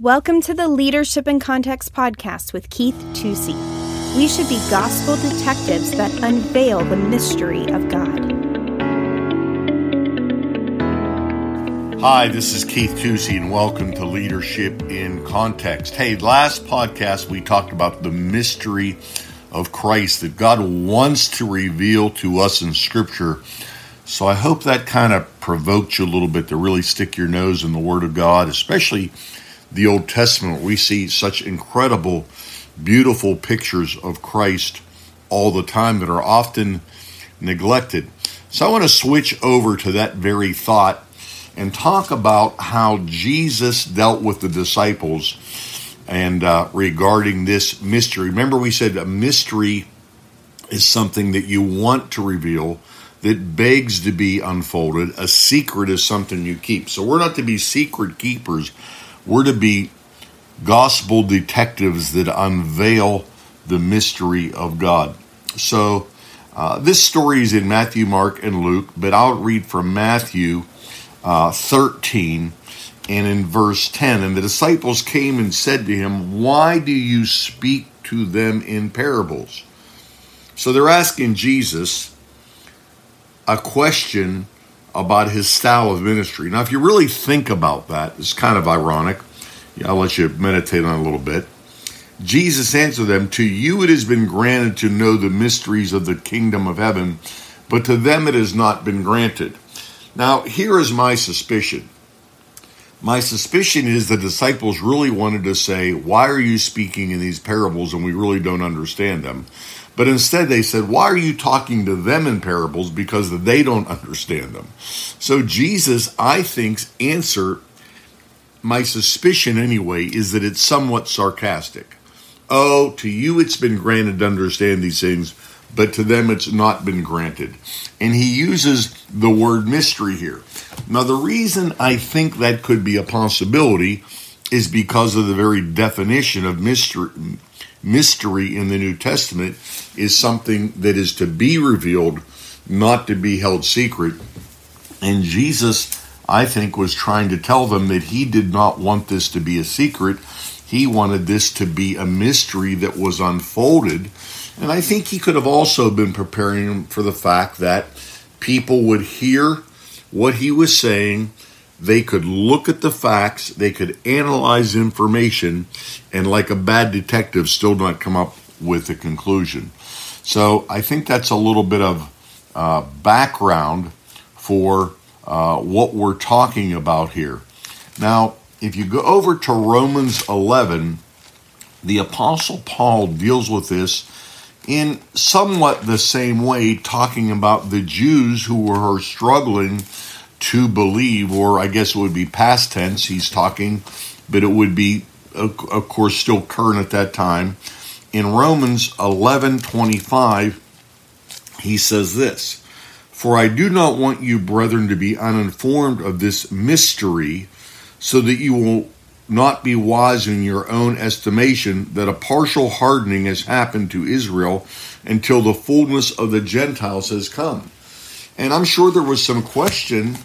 Welcome to the Leadership in Context podcast with Keith Tusey. We should be gospel detectives that unveil the mystery of God. Hi, this is Keith Tusey, and welcome to Leadership in Context. Hey, last podcast we talked about the mystery of Christ that God wants to reveal to us in Scripture. So I hope that kind of provoked you a little bit to really stick your nose in the Word of God, especially the Old Testament. We see such incredible, beautiful pictures of Christ all the time that are often neglected. So I want to switch over to that very thought and talk about how Jesus dealt with the disciples and uh, regarding this mystery. Remember, we said a mystery is something that you want to reveal that begs to be unfolded. A secret is something you keep. So we're not to be secret keepers we're to be gospel detectives that unveil the mystery of God. So, uh, this story is in Matthew, Mark, and Luke, but I'll read from Matthew uh, 13 and in verse 10. And the disciples came and said to him, Why do you speak to them in parables? So they're asking Jesus a question about his style of ministry. Now, if you really think about that, it's kind of ironic. I'll let you meditate on a little bit. Jesus answered them, To you it has been granted to know the mysteries of the kingdom of heaven, but to them it has not been granted. Now, here is my suspicion. My suspicion is the disciples really wanted to say, Why are you speaking in these parables and we really don't understand them? But instead, they said, Why are you talking to them in parables? Because they don't understand them. So, Jesus, I think's answer, my suspicion anyway, is that it's somewhat sarcastic. Oh, to you it's been granted to understand these things, but to them it's not been granted. And he uses the word mystery here. Now, the reason I think that could be a possibility is because of the very definition of mystery mystery in the New Testament is something that is to be revealed, not to be held secret. And Jesus, I think, was trying to tell them that he did not want this to be a secret. He wanted this to be a mystery that was unfolded. And I think he could have also been preparing them for the fact that people would hear what he was saying they could look at the facts, they could analyze information, and like a bad detective, still not come up with a conclusion. So I think that's a little bit of uh, background for uh, what we're talking about here. Now, if you go over to Romans 11, the Apostle Paul deals with this in somewhat the same way, talking about the Jews who were struggling to believe, or I guess it would be past tense, he's talking, but it would be, of course, still current at that time. In Romans 11 25, he says this For I do not want you, brethren, to be uninformed of this mystery, so that you will not be wise in your own estimation that a partial hardening has happened to Israel until the fullness of the Gentiles has come. And I'm sure there was some question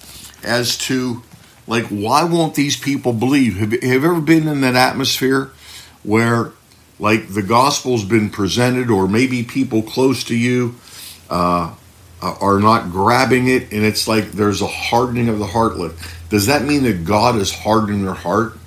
as to like why won't these people believe? Have, have you ever been in that atmosphere where like the gospel's been presented, or maybe people close to you uh, are not grabbing it, and it's like there's a hardening of the heart. Does that mean that God is hardening their heart?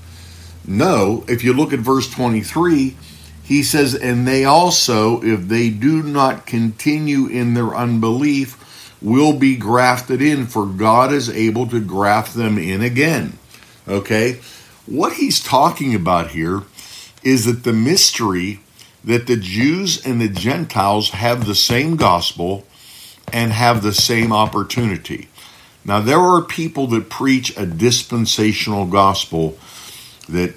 No. If you look at verse 23, he says, And they also, if they do not continue in their unbelief, will be grafted in, for God is able to graft them in again. Okay? What he's talking about here is that the mystery that the Jews and the Gentiles have the same gospel and have the same opportunity. Now, there are people that preach a dispensational gospel that,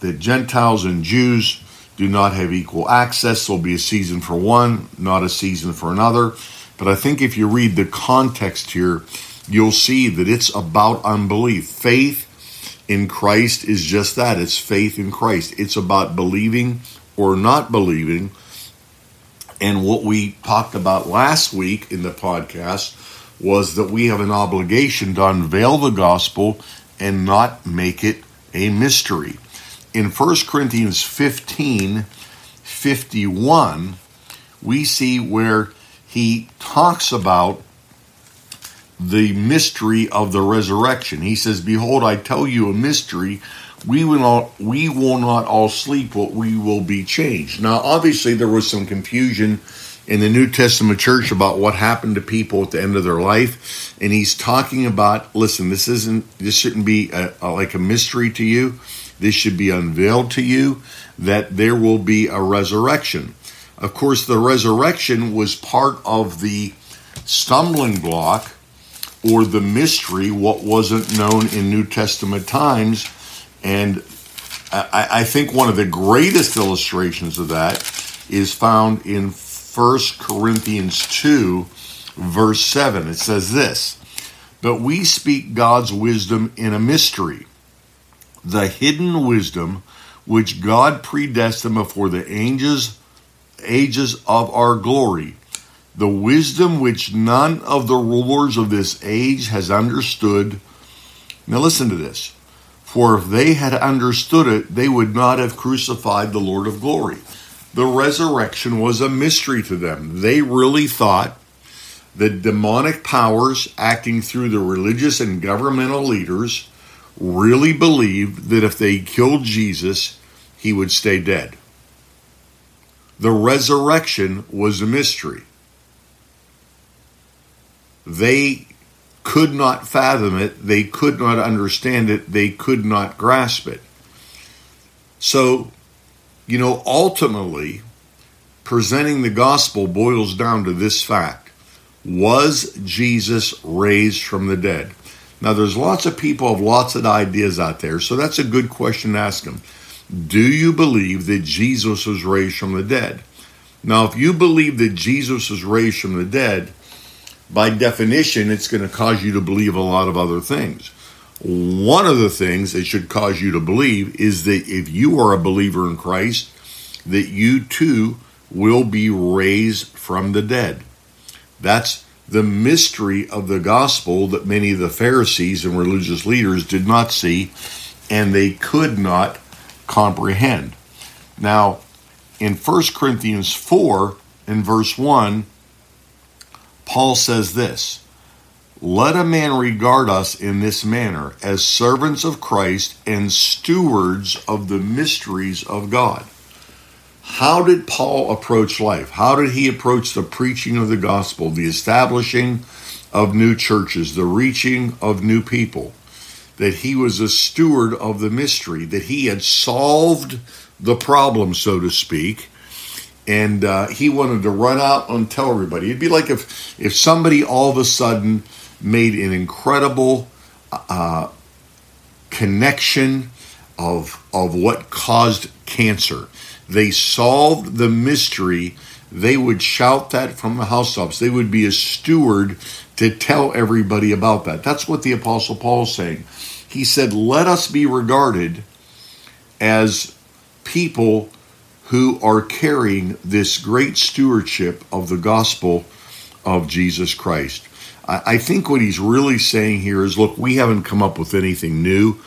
that Gentiles and Jews do not have equal access. There'll be a season for one, not a season for another. But I think if you read the context here, you'll see that it's about unbelief. Faith in Christ is just that it's faith in Christ. It's about believing or not believing. And what we talked about last week in the podcast was that we have an obligation to unveil the gospel and not make it a mystery. in 1 Corinthians 15 51, we see where he talks about the mystery of the resurrection. He says, Behold, I tell you a mystery. We will not we will not all sleep, but we will be changed. Now, obviously there was some confusion in the New Testament church about what happened to people at the end of their life. And he's talking about, listen, this isn't this shouldn't be a, a, like a mystery to you. This should be unveiled to you that there will be a resurrection. Of course, the resurrection was part of the stumbling block or the mystery, what wasn't known in New Testament times. And I, I think one of the greatest illustrations of that is found in 1 Corinthians 2, verse 7. It says this But we speak God's wisdom in a mystery, the hidden wisdom which God predestined before the ages, ages of our glory the wisdom which none of the rulers of this age has understood. Now, listen to this. For if they had understood it, they would not have crucified the Lord of glory. The resurrection was a mystery to them. They really thought that demonic powers acting through the religious and governmental leaders really believed that if they killed Jesus, he would stay dead. The resurrection was a mystery. They could not fathom it, they could not understand it, they could not grasp it. So, you know, ultimately, presenting the gospel boils down to this fact Was Jesus raised from the dead? Now, there's lots of people have lots of ideas out there, so that's a good question to ask them. Do you believe that Jesus was raised from the dead? Now, if you believe that Jesus was raised from the dead, by definition, it's going to cause you to believe a lot of other things. One of the things that should cause you to believe is that if you are a believer in Christ, that you too will be raised from the dead. That's the mystery of the gospel that many of the Pharisees and religious leaders did not see and they could not comprehend. Now, in 1 Corinthians 4, in verse 1, Paul says this Let a man regard us in this manner as servants of Christ and stewards of the mysteries of God. How did Paul approach life? How did he approach the preaching of the gospel, the establishing of new churches, the reaching of new people? That he was a steward of the mystery, that he had solved the problem, so to speak, and uh, he wanted to run out and tell everybody. It'd be like if if somebody all of a sudden made an incredible uh, connection of of what caused cancer. They solved the mystery. They would shout that from the housetops. They would be a steward to tell everybody about that. That's what the Apostle Paul is saying. He said, "Let us be regarded as people." who are carrying this great stewardship of the gospel of Jesus Christ. I, think what he's really saying here is look, we haven't come up with anything new.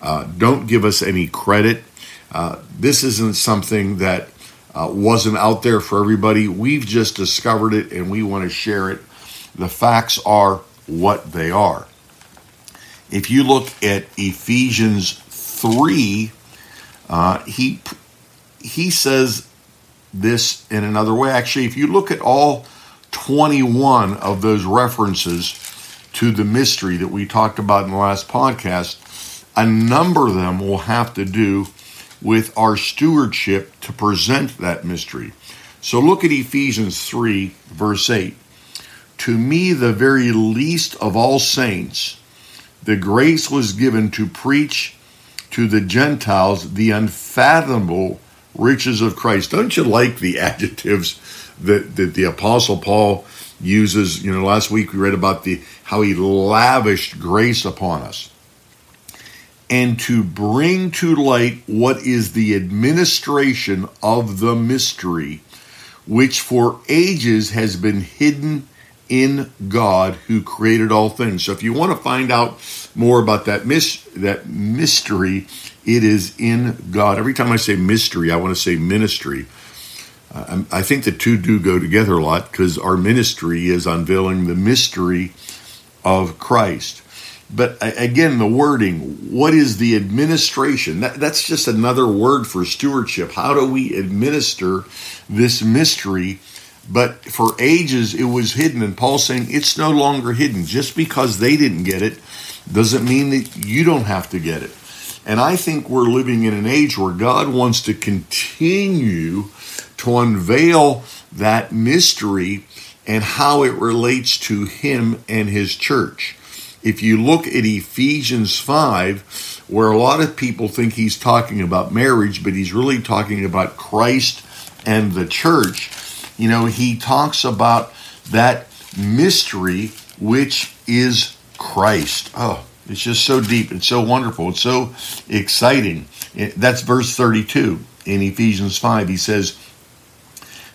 Uh, don't give us any credit. Uh, this isn't something that uh, wasn't out there for everybody. We've just discovered it and we want to share it. The facts are what they are. If you look at Ephesians 3, uh, he he says this in another way. Actually, if you look at all 21 of those references to the mystery that we talked about in the last podcast, a number of them will have to do with our stewardship to present that mystery. So look at Ephesians 3, verse 8. To me, the very least of all saints, the grace was given to preach to the Gentiles the unfathomable riches of Christ. Don't you like the adjectives that, that the Apostle Paul uses? You know, last week we read about the how he lavished grace upon us. And to bring to light what is the administration of the mystery, which for ages has been hidden in God who created all things. So if you want to find out more about that mis- that mystery, it is in God. Every time I say mystery, I want to say ministry. I think the two do go together a lot because our ministry is unveiling the mystery of Christ. But again, the wording, what is the administration? That, that's just another word for stewardship. How do we administer this mystery? But for ages, it was hidden. And Paul's saying it's no longer hidden. Just because they didn't get it doesn't mean that you don't have to get it. And I think we're living in an age where God wants to continue to unveil that mystery and how it relates to Him and His church if you look at Ephesians 5, where a lot of people think he's talking about marriage, but he's really talking about Christ and the church, you know, he talks about that mystery which is Christ. Oh, it's just so deep. It's so wonderful. It's so exciting. Eh, that's verse 32 in Ephesians 5. He says,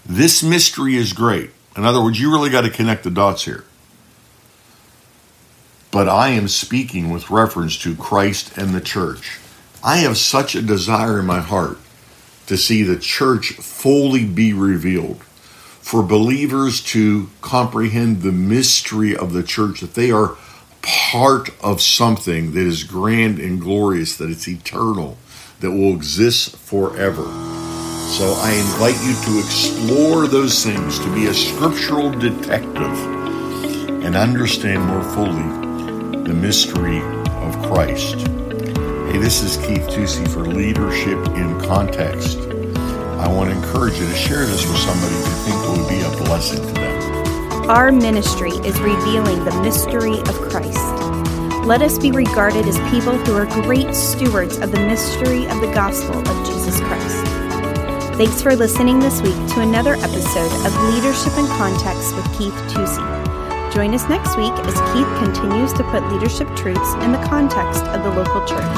This mystery is great. In other words, you really got to connect the dots here but I am speaking with reference to Christ and the church. I have such a desire in my heart to see the church fully be revealed, for believers to comprehend the mystery of the church, that they are part of something that is grand and glorious, that it's eternal, that will exist forever. So I invite you to explore those things, to be a scriptural detective, and understand more fully the mystery of Christ. Hey, this is Keith Tusey for Leadership in Context. I want to encourage you to share this with somebody you think will be a blessing to them. Our ministry is revealing the mystery of Christ. Let us be regarded as people who are great stewards of the mystery of the gospel of Jesus Christ. Thanks for listening this week to another episode of Leadership in Context with Keith Tusey. Join us next week as Keith continues to put leadership truths in the context of the local church.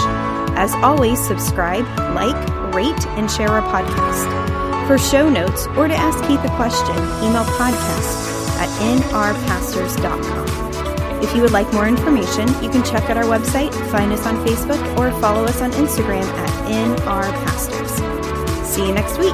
As always, subscribe, like, rate, and share our podcast. For show notes or to ask Keith a question, email podcast at nrpastors.com. If you would like more information, you can check out our website, find us on Facebook, or follow us on Instagram at nrpastors. See you next week.